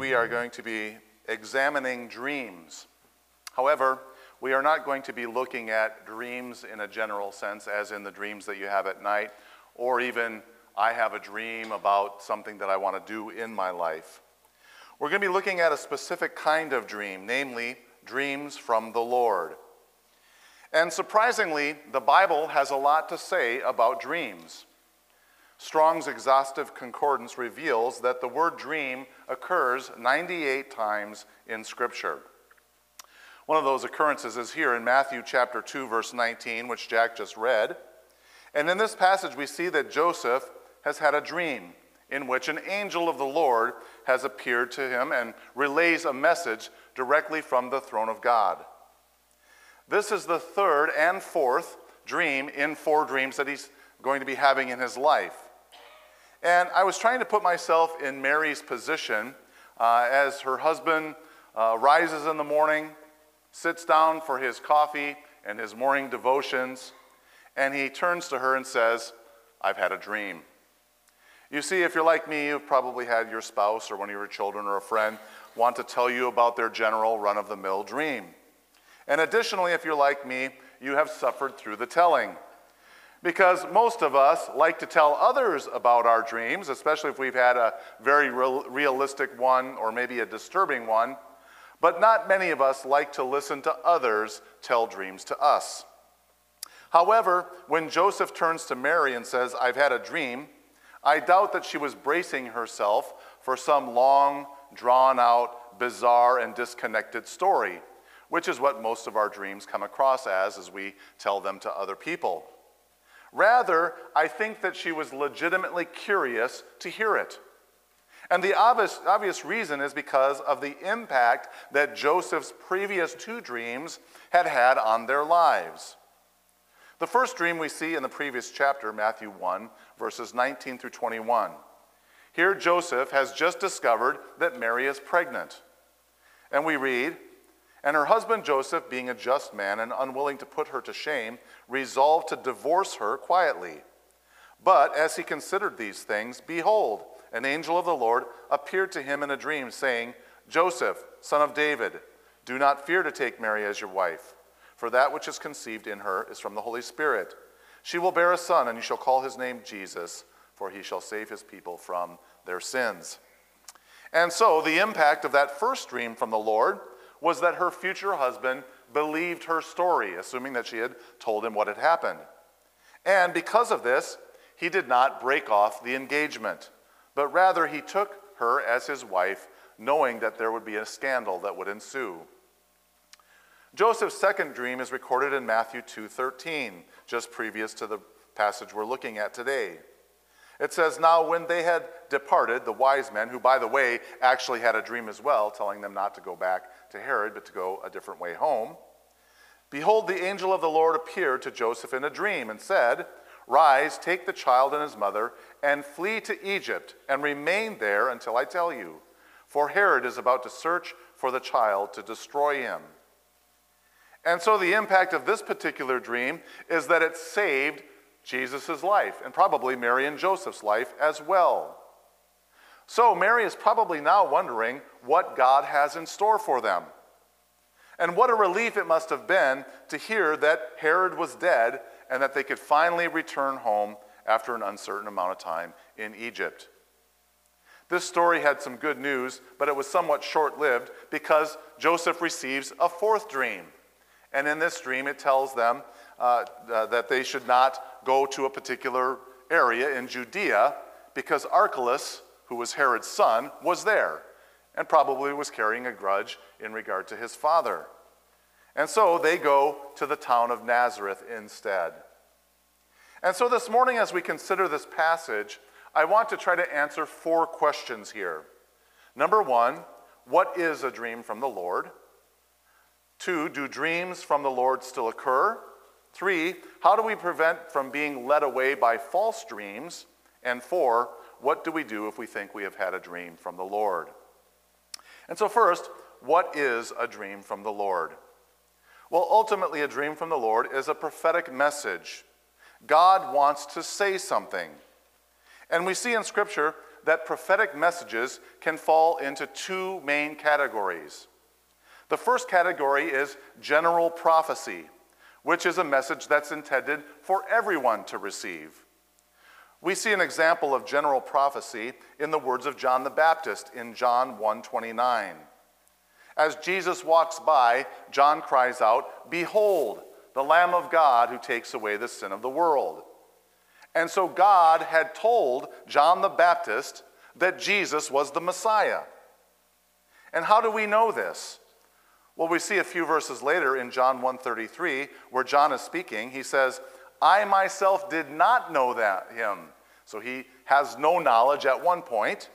we are going to be examining dreams. However, we are not going to be looking at dreams in a general sense, as in the dreams that you have at night, or even I have a dream about something that I want to do in my life. We're going to be looking at a specific kind of dream, namely dreams from the Lord. And surprisingly, the Bible has a lot to say about dreams. Strong's exhaustive concordance reveals that the word dream occurs 98 times in Scripture. One of those occurrences is here in Matthew chapter 2 verse 19, which Jack just read. And in this passage we see that Joseph has had a dream in which an angel of the Lord has appeared to him and relays a message directly from the throne of God. This is the third and fourth dream in four dreams that he's going to be having in his life. And I was trying to put myself in Mary's position uh, as her husband uh, rises in the morning, sits down for his coffee and his morning devotions, and he turns to her and says, I've had a dream. You see, if you're like me, you've probably had your spouse or one of your children or a friend want to tell you about their general run of the mill dream. And additionally, if you're like me, you have suffered through the telling. Because most of us like to tell others about our dreams, especially if we've had a very real, realistic one or maybe a disturbing one. But not many of us like to listen to others tell dreams to us. However, when Joseph turns to Mary and says, I've had a dream, I doubt that she was bracing herself for some long, drawn out, bizarre, and disconnected story, which is what most of our dreams come across as as we tell them to other people. Rather, I think that she was legitimately curious to hear it. And the obvious, obvious reason is because of the impact that Joseph's previous two dreams had had on their lives. The first dream we see in the previous chapter, Matthew 1, verses 19 through 21. Here, Joseph has just discovered that Mary is pregnant. And we read, And her husband Joseph, being a just man and unwilling to put her to shame, resolved to divorce her quietly. But as he considered these things, behold, an angel of the Lord appeared to him in a dream, saying, Joseph, son of David, do not fear to take Mary as your wife, for that which is conceived in her is from the Holy Spirit. She will bear a son, and you shall call his name Jesus, for he shall save his people from their sins. And so, the impact of that first dream from the Lord was that her future husband believed her story, assuming that she had told him what had happened. And because of this, he did not break off the engagement but rather he took her as his wife, knowing that there would be a scandal that would ensue. Joseph's second dream is recorded in Matthew 2:13, just previous to the passage we're looking at today. It says, Now when they had departed, the wise men, who by the way actually had a dream as well, telling them not to go back to Herod, but to go a different way home, behold, the angel of the Lord appeared to Joseph in a dream and said, Rise, take the child and his mother, and flee to Egypt, and remain there until I tell you. For Herod is about to search for the child to destroy him. And so the impact of this particular dream is that it saved Jesus' life, and probably Mary and Joseph's life as well. So Mary is probably now wondering what God has in store for them. And what a relief it must have been to hear that Herod was dead and that they could finally return home after an uncertain amount of time in Egypt. This story had some good news, but it was somewhat short lived because Joseph receives a fourth dream. And in this dream, it tells them uh, uh, that they should not go to a particular area in Judea because Archelaus, who was Herod's son, was there and probably was carrying a grudge in regard to his father. And so they go to the town of Nazareth instead. And so this morning, as we consider this passage, I want to try to answer four questions here. Number one, what is a dream from the Lord? Two, do dreams from the Lord still occur? Three, how do we prevent from being led away by false dreams? And four, what do we do if we think we have had a dream from the Lord? And so, first, what is a dream from the Lord? Well, ultimately, a dream from the Lord is a prophetic message. God wants to say something. And we see in Scripture that prophetic messages can fall into two main categories. The first category is general prophecy, which is a message that's intended for everyone to receive. We see an example of general prophecy in the words of John the Baptist in John 1:29. As Jesus walks by, John cries out, "Behold, the Lamb of God who takes away the sin of the world." And so God had told John the Baptist that Jesus was the Messiah. And how do we know this? Well, we see a few verses later in John 1:33 where John is speaking, he says, "I myself did not know that him." So he has no knowledge at one point.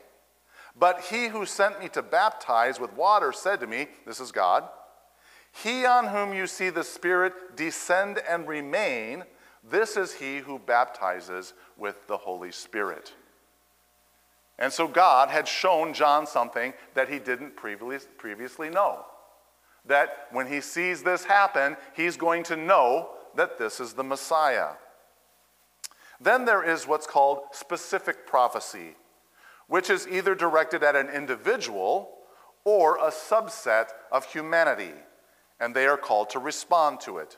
But he who sent me to baptize with water said to me, this is God, he on whom you see the Spirit descend and remain, this is he who baptizes with the Holy Spirit. And so God had shown John something that he didn't previously know that when he sees this happen, he's going to know that this is the Messiah. Then there is what's called specific prophecy, which is either directed at an individual or a subset of humanity, and they are called to respond to it.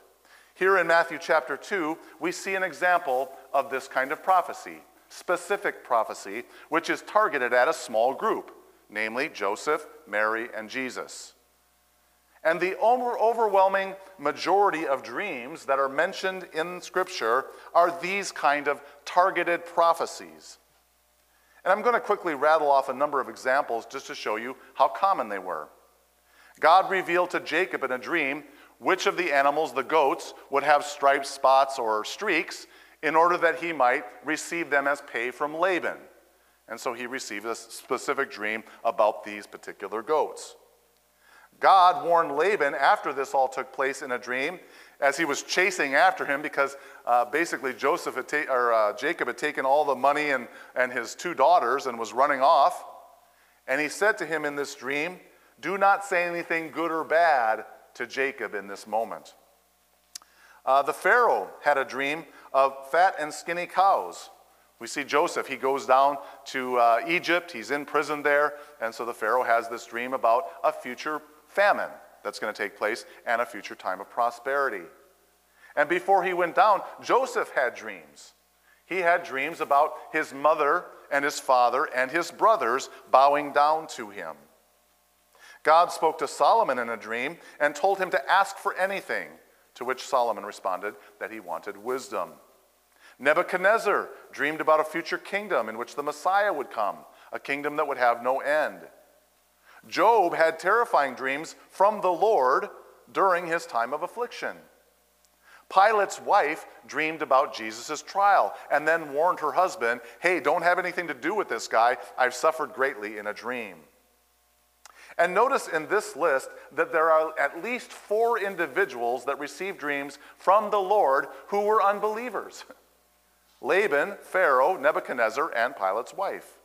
Here in Matthew chapter 2, we see an example of this kind of prophecy, specific prophecy, which is targeted at a small group, namely Joseph, Mary, and Jesus. And the overwhelming majority of dreams that are mentioned in Scripture are these kind of targeted prophecies. And I'm going to quickly rattle off a number of examples just to show you how common they were. God revealed to Jacob in a dream which of the animals, the goats, would have striped spots or streaks in order that he might receive them as pay from Laban. And so he received a specific dream about these particular goats. God warned Laban after this all took place in a dream as he was chasing after him because uh, basically Joseph had ta- or, uh, Jacob had taken all the money and, and his two daughters and was running off. And he said to him in this dream, Do not say anything good or bad to Jacob in this moment. Uh, the Pharaoh had a dream of fat and skinny cows. We see Joseph, he goes down to uh, Egypt, he's in prison there, and so the Pharaoh has this dream about a future famine that's going to take place and a future time of prosperity. And before he went down, Joseph had dreams. He had dreams about his mother and his father and his brothers bowing down to him. God spoke to Solomon in a dream and told him to ask for anything, to which Solomon responded that he wanted wisdom. Nebuchadnezzar dreamed about a future kingdom in which the Messiah would come, a kingdom that would have no end. Job had terrifying dreams from the Lord during his time of affliction. Pilate's wife dreamed about Jesus' trial and then warned her husband, hey, don't have anything to do with this guy. I've suffered greatly in a dream. And notice in this list that there are at least four individuals that received dreams from the Lord who were unbelievers Laban, Pharaoh, Nebuchadnezzar, and Pilate's wife.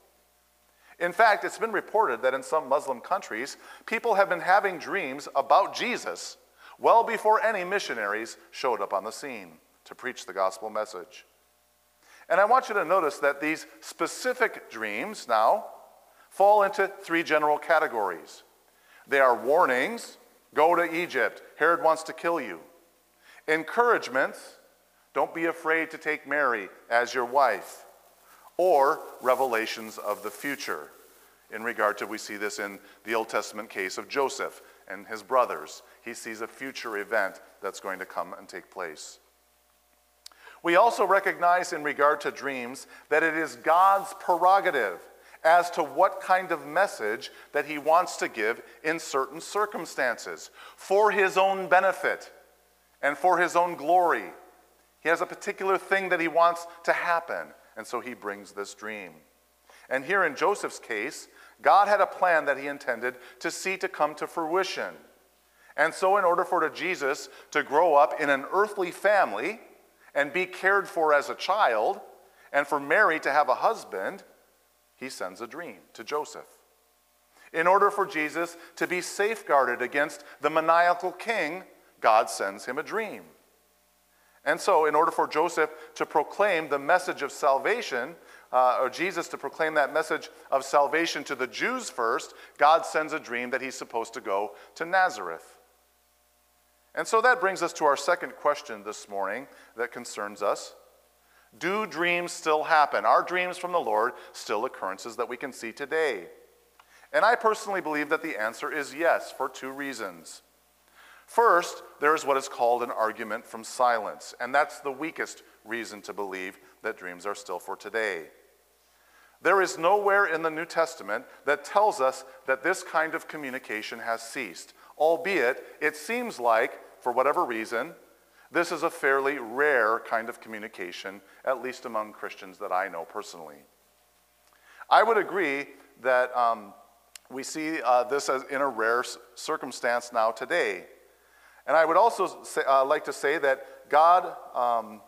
In fact, it's been reported that in some Muslim countries, people have been having dreams about Jesus well before any missionaries showed up on the scene to preach the gospel message. And I want you to notice that these specific dreams now fall into three general categories. They are warnings go to Egypt, Herod wants to kill you. Encouragements don't be afraid to take Mary as your wife or revelations of the future. In regard to, we see this in the Old Testament case of Joseph and his brothers. He sees a future event that's going to come and take place. We also recognize, in regard to dreams, that it is God's prerogative as to what kind of message that he wants to give in certain circumstances for his own benefit and for his own glory. He has a particular thing that he wants to happen. And so he brings this dream. And here in Joseph's case, God had a plan that he intended to see to come to fruition. And so, in order for Jesus to grow up in an earthly family and be cared for as a child, and for Mary to have a husband, he sends a dream to Joseph. In order for Jesus to be safeguarded against the maniacal king, God sends him a dream. And so, in order for Joseph to proclaim the message of salvation, uh, or Jesus to proclaim that message of salvation to the Jews first, God sends a dream that he's supposed to go to Nazareth. And so that brings us to our second question this morning that concerns us. Do dreams still happen? Are dreams from the Lord still occurrences that we can see today? And I personally believe that the answer is yes, for two reasons. First, there is what is called an argument from silence, and that's the weakest reason to believe that dreams are still for today. There is nowhere in the New Testament that tells us that this kind of communication has ceased, albeit it seems like, for whatever reason, this is a fairly rare kind of communication, at least among Christians that I know personally. I would agree that um, we see uh, this as in a rare circumstance now today. And I would also say, uh, like to say that God, um,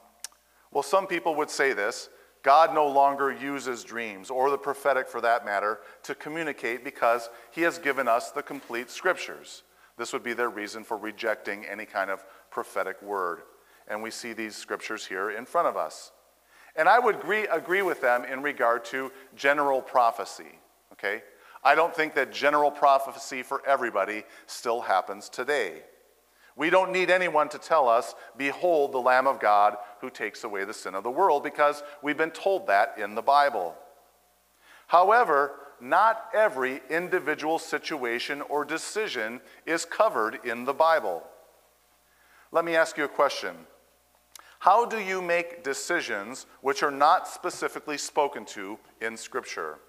well, some people would say this God no longer uses dreams, or the prophetic for that matter, to communicate because He has given us the complete scriptures. This would be their reason for rejecting any kind of prophetic word. And we see these scriptures here in front of us. And I would agree, agree with them in regard to general prophecy, okay? I don't think that general prophecy for everybody still happens today. We don't need anyone to tell us, Behold the Lamb of God who takes away the sin of the world, because we've been told that in the Bible. However, not every individual situation or decision is covered in the Bible. Let me ask you a question. How do you make decisions which are not specifically spoken to in Scripture?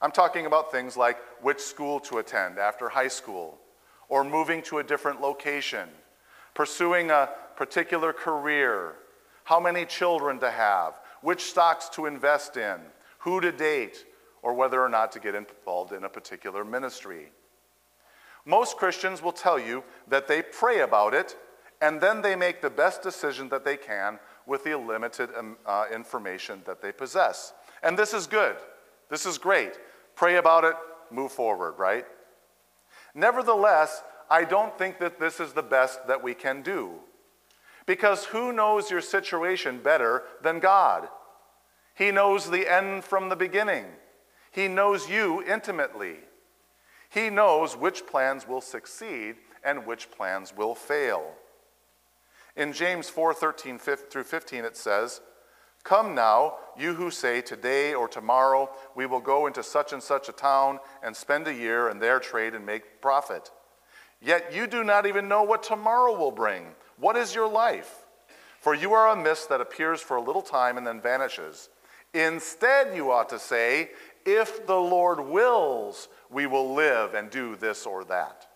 I'm talking about things like which school to attend after high school, or moving to a different location, pursuing a particular career, how many children to have, which stocks to invest in, who to date, or whether or not to get involved in a particular ministry. Most Christians will tell you that they pray about it and then they make the best decision that they can with the limited um, uh, information that they possess. And this is good. This is great pray about it, move forward, right? Nevertheless, I don't think that this is the best that we can do. Because who knows your situation better than God? He knows the end from the beginning. He knows you intimately. He knows which plans will succeed and which plans will fail. In James 4 13 through 15, it says, Come now, you who say, Today or tomorrow we will go into such and such a town and spend a year and there trade and make profit. Yet you do not even know what tomorrow will bring. What is your life? For you are a mist that appears for a little time and then vanishes. Instead, you ought to say, If the Lord wills, we will live and do this or that.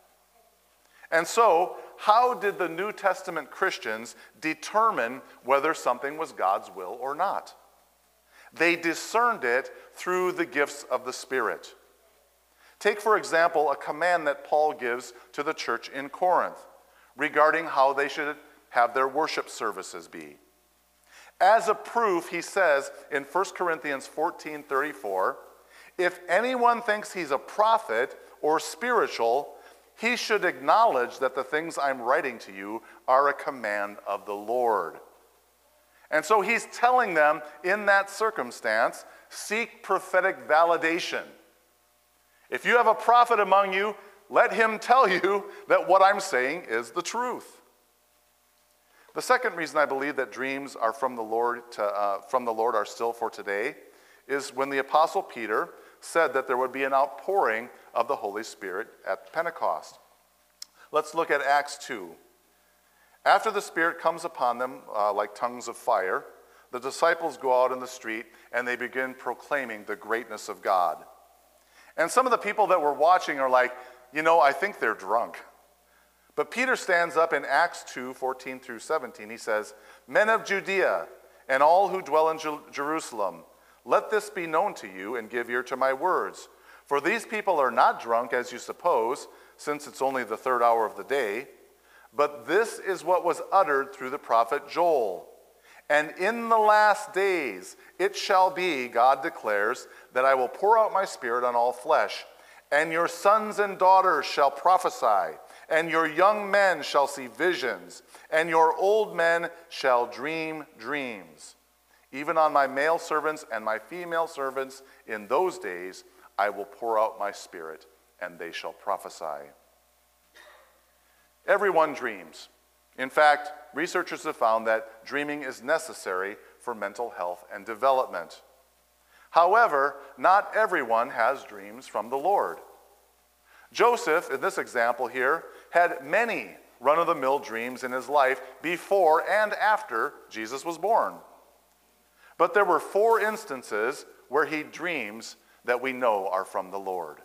And so, how did the New Testament Christians determine whether something was God's will or not? They discerned it through the gifts of the Spirit. Take, for example, a command that Paul gives to the church in Corinth regarding how they should have their worship services be. As a proof, he says in 1 Corinthians 14 34, if anyone thinks he's a prophet or spiritual, he should acknowledge that the things I'm writing to you are a command of the Lord. And so he's telling them in that circumstance seek prophetic validation. If you have a prophet among you, let him tell you that what I'm saying is the truth. The second reason I believe that dreams are from the Lord, to, uh, from the Lord are still for today is when the Apostle Peter said that there would be an outpouring of the Holy Spirit at Pentecost. Let's look at Acts 2. After the Spirit comes upon them uh, like tongues of fire, the disciples go out in the street and they begin proclaiming the greatness of God. And some of the people that were watching are like, you know, I think they're drunk. But Peter stands up in Acts 2 14 through 17. He says, Men of Judea and all who dwell in Jerusalem, let this be known to you and give ear to my words. For these people are not drunk, as you suppose, since it's only the third hour of the day, but this is what was uttered through the prophet Joel. And in the last days it shall be, God declares, that I will pour out my spirit on all flesh, and your sons and daughters shall prophesy, and your young men shall see visions, and your old men shall dream dreams. Even on my male servants and my female servants in those days, I will pour out my spirit, and they shall prophesy. Everyone dreams. In fact, researchers have found that dreaming is necessary for mental health and development. However, not everyone has dreams from the Lord. Joseph, in this example here, had many run of the mill dreams in his life before and after Jesus was born. But there were four instances where he dreams that we know are from the Lord.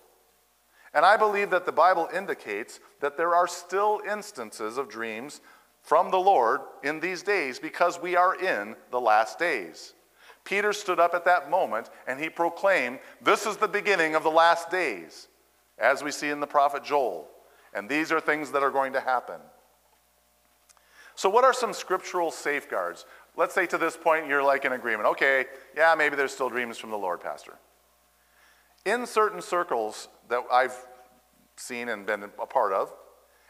And I believe that the Bible indicates that there are still instances of dreams from the Lord in these days because we are in the last days. Peter stood up at that moment and he proclaimed, This is the beginning of the last days, as we see in the prophet Joel. And these are things that are going to happen. So, what are some scriptural safeguards? Let's say to this point you're like in agreement. Okay, yeah, maybe there's still dreams from the Lord, Pastor. In certain circles that I've seen and been a part of,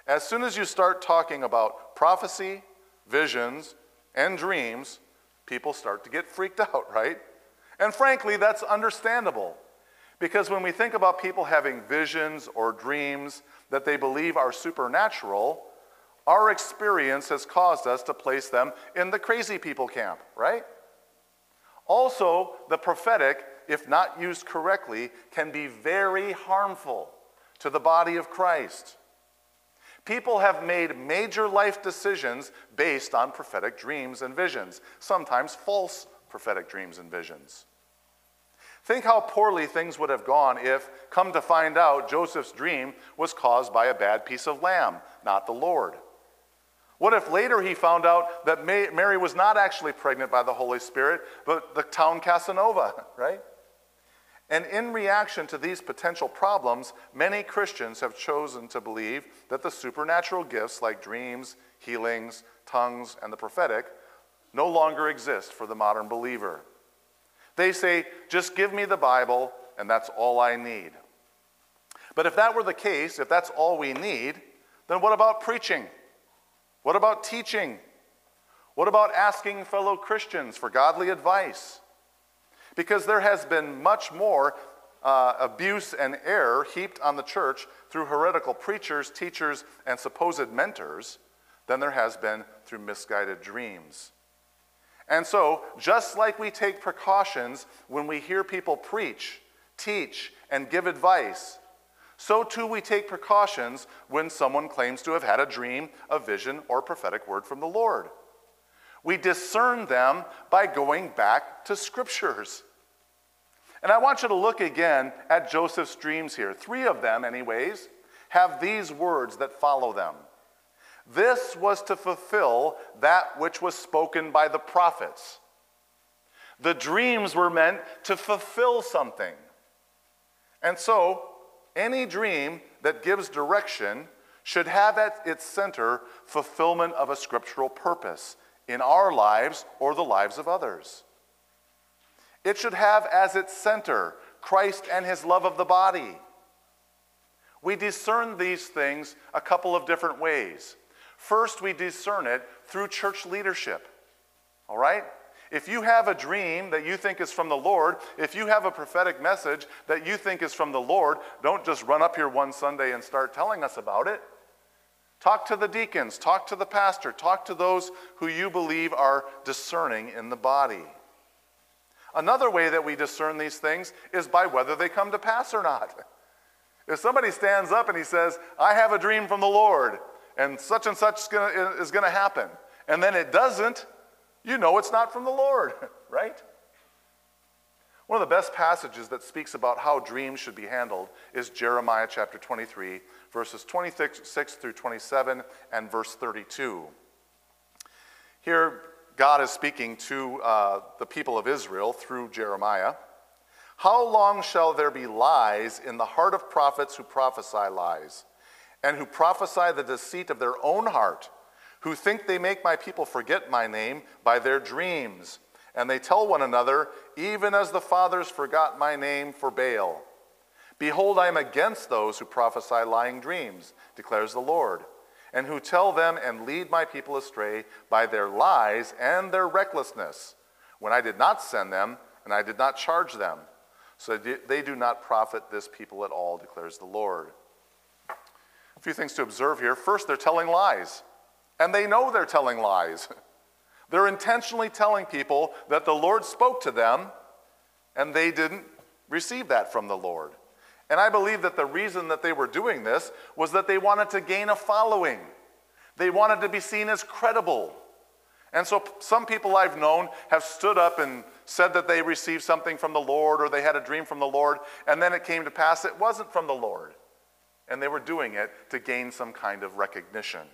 as soon as you start talking about prophecy, visions, and dreams, people start to get freaked out, right? And frankly, that's understandable. Because when we think about people having visions or dreams that they believe are supernatural, our experience has caused us to place them in the crazy people camp, right? Also, the prophetic, if not used correctly, can be very harmful to the body of Christ. People have made major life decisions based on prophetic dreams and visions, sometimes false prophetic dreams and visions. Think how poorly things would have gone if, come to find out, Joseph's dream was caused by a bad piece of lamb, not the Lord. What if later he found out that Mary was not actually pregnant by the Holy Spirit, but the town Casanova, right? And in reaction to these potential problems, many Christians have chosen to believe that the supernatural gifts like dreams, healings, tongues, and the prophetic no longer exist for the modern believer. They say, just give me the Bible, and that's all I need. But if that were the case, if that's all we need, then what about preaching? What about teaching? What about asking fellow Christians for godly advice? Because there has been much more uh, abuse and error heaped on the church through heretical preachers, teachers, and supposed mentors than there has been through misguided dreams. And so, just like we take precautions when we hear people preach, teach, and give advice, so too we take precautions when someone claims to have had a dream, a vision, or prophetic word from the Lord. We discern them by going back to scriptures. And I want you to look again at Joseph's dreams here. Three of them, anyways, have these words that follow them. This was to fulfill that which was spoken by the prophets. The dreams were meant to fulfill something. And so, any dream that gives direction should have at its center fulfillment of a scriptural purpose in our lives or the lives of others. It should have as its center Christ and his love of the body. We discern these things a couple of different ways. First, we discern it through church leadership. All right? If you have a dream that you think is from the Lord, if you have a prophetic message that you think is from the Lord, don't just run up here one Sunday and start telling us about it. Talk to the deacons, talk to the pastor, talk to those who you believe are discerning in the body. Another way that we discern these things is by whether they come to pass or not. If somebody stands up and he says, I have a dream from the Lord, and such and such is going to happen, and then it doesn't, you know it's not from the Lord, right? One of the best passages that speaks about how dreams should be handled is Jeremiah chapter 23, verses 26 through 27 and verse 32. Here, God is speaking to uh, the people of Israel through Jeremiah. How long shall there be lies in the heart of prophets who prophesy lies, and who prophesy the deceit of their own heart, who think they make my people forget my name by their dreams? And they tell one another, even as the fathers forgot my name for Baal. Behold, I am against those who prophesy lying dreams, declares the Lord, and who tell them and lead my people astray by their lies and their recklessness, when I did not send them and I did not charge them. So they do not profit this people at all, declares the Lord. A few things to observe here. First, they're telling lies, and they know they're telling lies. They're intentionally telling people that the Lord spoke to them, and they didn't receive that from the Lord. And I believe that the reason that they were doing this was that they wanted to gain a following. They wanted to be seen as credible. And so some people I've known have stood up and said that they received something from the Lord or they had a dream from the Lord, and then it came to pass it wasn't from the Lord. And they were doing it to gain some kind of recognition.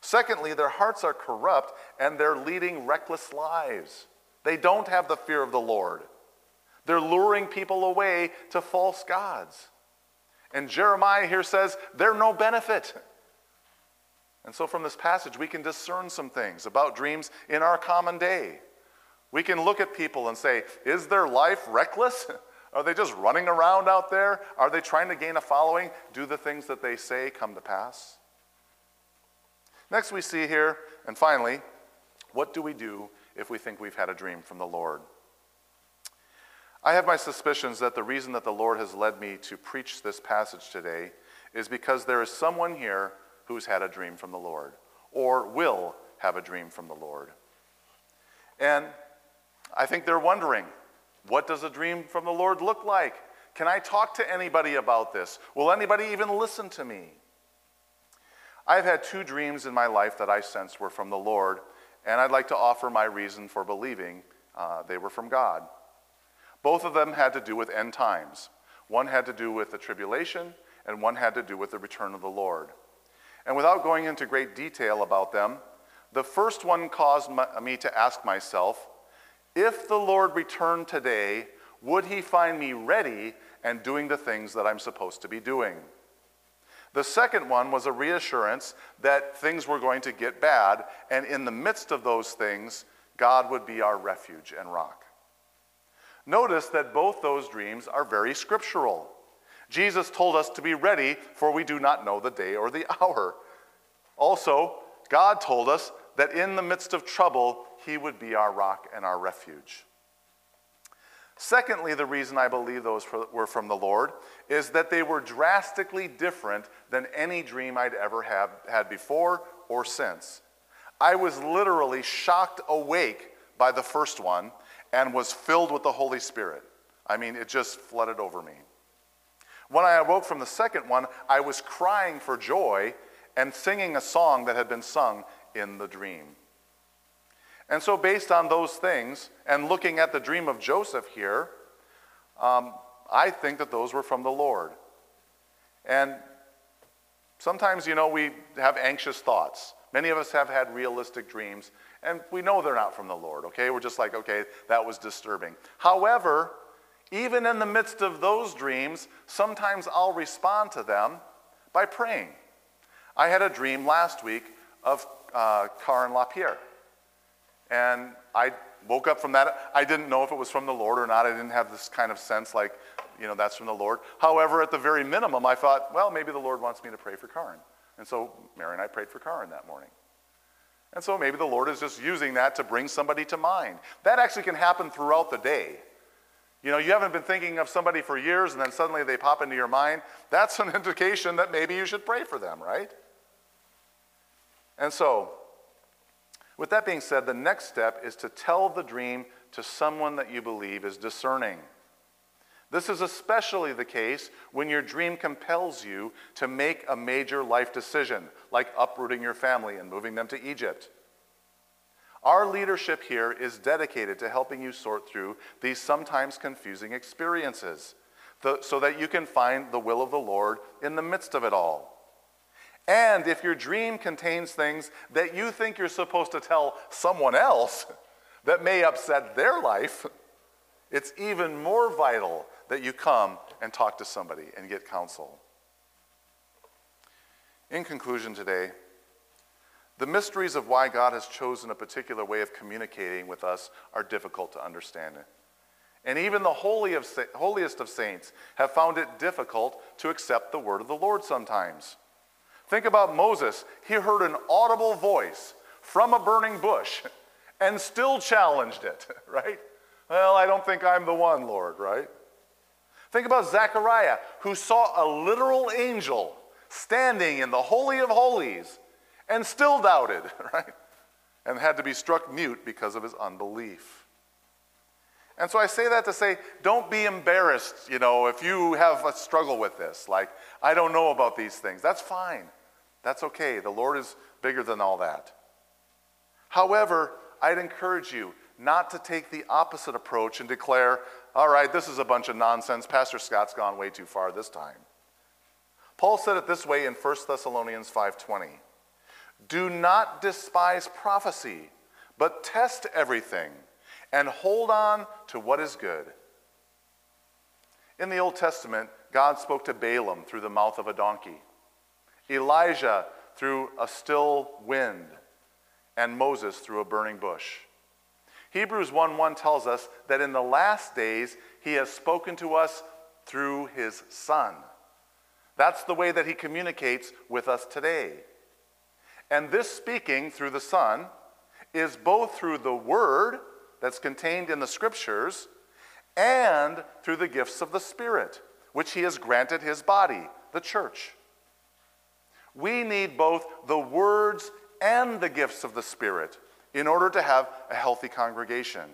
Secondly, their hearts are corrupt and they're leading reckless lives. They don't have the fear of the Lord. They're luring people away to false gods. And Jeremiah here says they're no benefit. And so, from this passage, we can discern some things about dreams in our common day. We can look at people and say, is their life reckless? Are they just running around out there? Are they trying to gain a following? Do the things that they say come to pass? Next, we see here, and finally, what do we do if we think we've had a dream from the Lord? I have my suspicions that the reason that the Lord has led me to preach this passage today is because there is someone here who's had a dream from the Lord or will have a dream from the Lord. And I think they're wondering what does a dream from the Lord look like? Can I talk to anybody about this? Will anybody even listen to me? I've had two dreams in my life that I sense were from the Lord, and I'd like to offer my reason for believing uh, they were from God. Both of them had to do with end times. One had to do with the tribulation, and one had to do with the return of the Lord. And without going into great detail about them, the first one caused me to ask myself if the Lord returned today, would he find me ready and doing the things that I'm supposed to be doing? The second one was a reassurance that things were going to get bad, and in the midst of those things, God would be our refuge and rock. Notice that both those dreams are very scriptural. Jesus told us to be ready, for we do not know the day or the hour. Also, God told us that in the midst of trouble, He would be our rock and our refuge. Secondly, the reason I believe those were from the Lord is that they were drastically different than any dream I'd ever have had before or since. I was literally shocked awake by the first one and was filled with the Holy Spirit. I mean, it just flooded over me. When I awoke from the second one, I was crying for joy and singing a song that had been sung in the dream. And so, based on those things, and looking at the dream of Joseph here, um, I think that those were from the Lord. And sometimes, you know, we have anxious thoughts. Many of us have had realistic dreams, and we know they're not from the Lord, okay? We're just like, okay, that was disturbing. However, even in the midst of those dreams, sometimes I'll respond to them by praying. I had a dream last week of uh, Karen LaPierre. And I woke up from that. I didn't know if it was from the Lord or not. I didn't have this kind of sense like, you know, that's from the Lord. However, at the very minimum, I thought, well, maybe the Lord wants me to pray for Karen. And so Mary and I prayed for Karen that morning. And so maybe the Lord is just using that to bring somebody to mind. That actually can happen throughout the day. You know, you haven't been thinking of somebody for years and then suddenly they pop into your mind. That's an indication that maybe you should pray for them, right? And so, with that being said, the next step is to tell the dream to someone that you believe is discerning. This is especially the case when your dream compels you to make a major life decision, like uprooting your family and moving them to Egypt. Our leadership here is dedicated to helping you sort through these sometimes confusing experiences so that you can find the will of the Lord in the midst of it all. And if your dream contains things that you think you're supposed to tell someone else that may upset their life, it's even more vital that you come and talk to somebody and get counsel. In conclusion today, the mysteries of why God has chosen a particular way of communicating with us are difficult to understand. And even the holiest of saints have found it difficult to accept the word of the Lord sometimes. Think about Moses. He heard an audible voice from a burning bush, and still challenged it, right? Well, I don't think I'm the one, Lord, right? Think about Zechariah, who saw a literal angel standing in the Holy of Holies and still doubted, right? And had to be struck mute because of his unbelief. And so I say that to say, don't be embarrassed, you know, if you have a struggle with this. Like, I don't know about these things. That's fine. That's okay. The Lord is bigger than all that. However, I'd encourage you not to take the opposite approach and declare, all right, this is a bunch of nonsense. Pastor Scott's gone way too far this time. Paul said it this way in 1 Thessalonians 5:20. Do not despise prophecy, but test everything and hold on to what is good. In the Old Testament, God spoke to Balaam through the mouth of a donkey, Elijah through a still wind, and Moses through a burning bush. Hebrews 1:1 tells us that in the last days he has spoken to us through his son. That's the way that he communicates with us today. And this speaking through the son is both through the word that's contained in the scriptures and through the gifts of the spirit, which he has granted his body, the church. We need both the words and the gifts of the spirit in order to have a healthy congregation.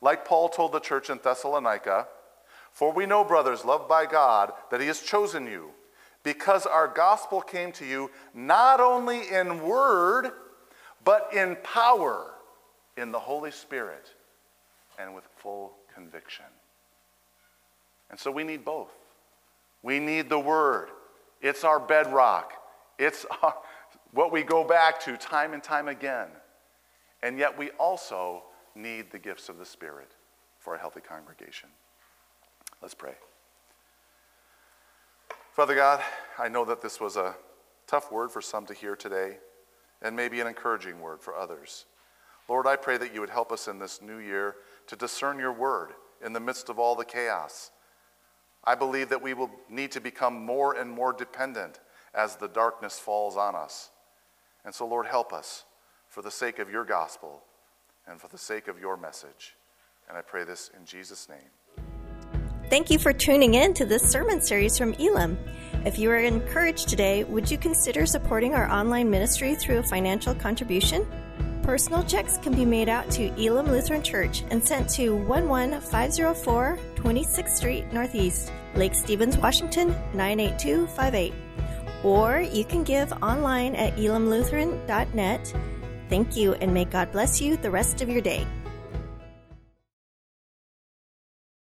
Like Paul told the church in Thessalonica, for we know, brothers, loved by God, that he has chosen you, because our gospel came to you not only in word, but in power, in the Holy Spirit, and with full conviction. And so we need both. We need the word, it's our bedrock, it's our, what we go back to time and time again. And yet we also need the gifts of the Spirit for a healthy congregation. Let's pray. Father God, I know that this was a tough word for some to hear today, and maybe an encouraging word for others. Lord, I pray that you would help us in this new year to discern your word in the midst of all the chaos. I believe that we will need to become more and more dependent as the darkness falls on us. And so, Lord, help us for the sake of your gospel and for the sake of your message. And I pray this in Jesus' name. Thank you for tuning in to this sermon series from Elam. If you are encouraged today, would you consider supporting our online ministry through a financial contribution? Personal checks can be made out to Elam Lutheran Church and sent to 11504 26th Street Northeast, Lake Stevens, Washington 98258. Or you can give online at elamlutheran.net Thank you, and may God bless you the rest of your day.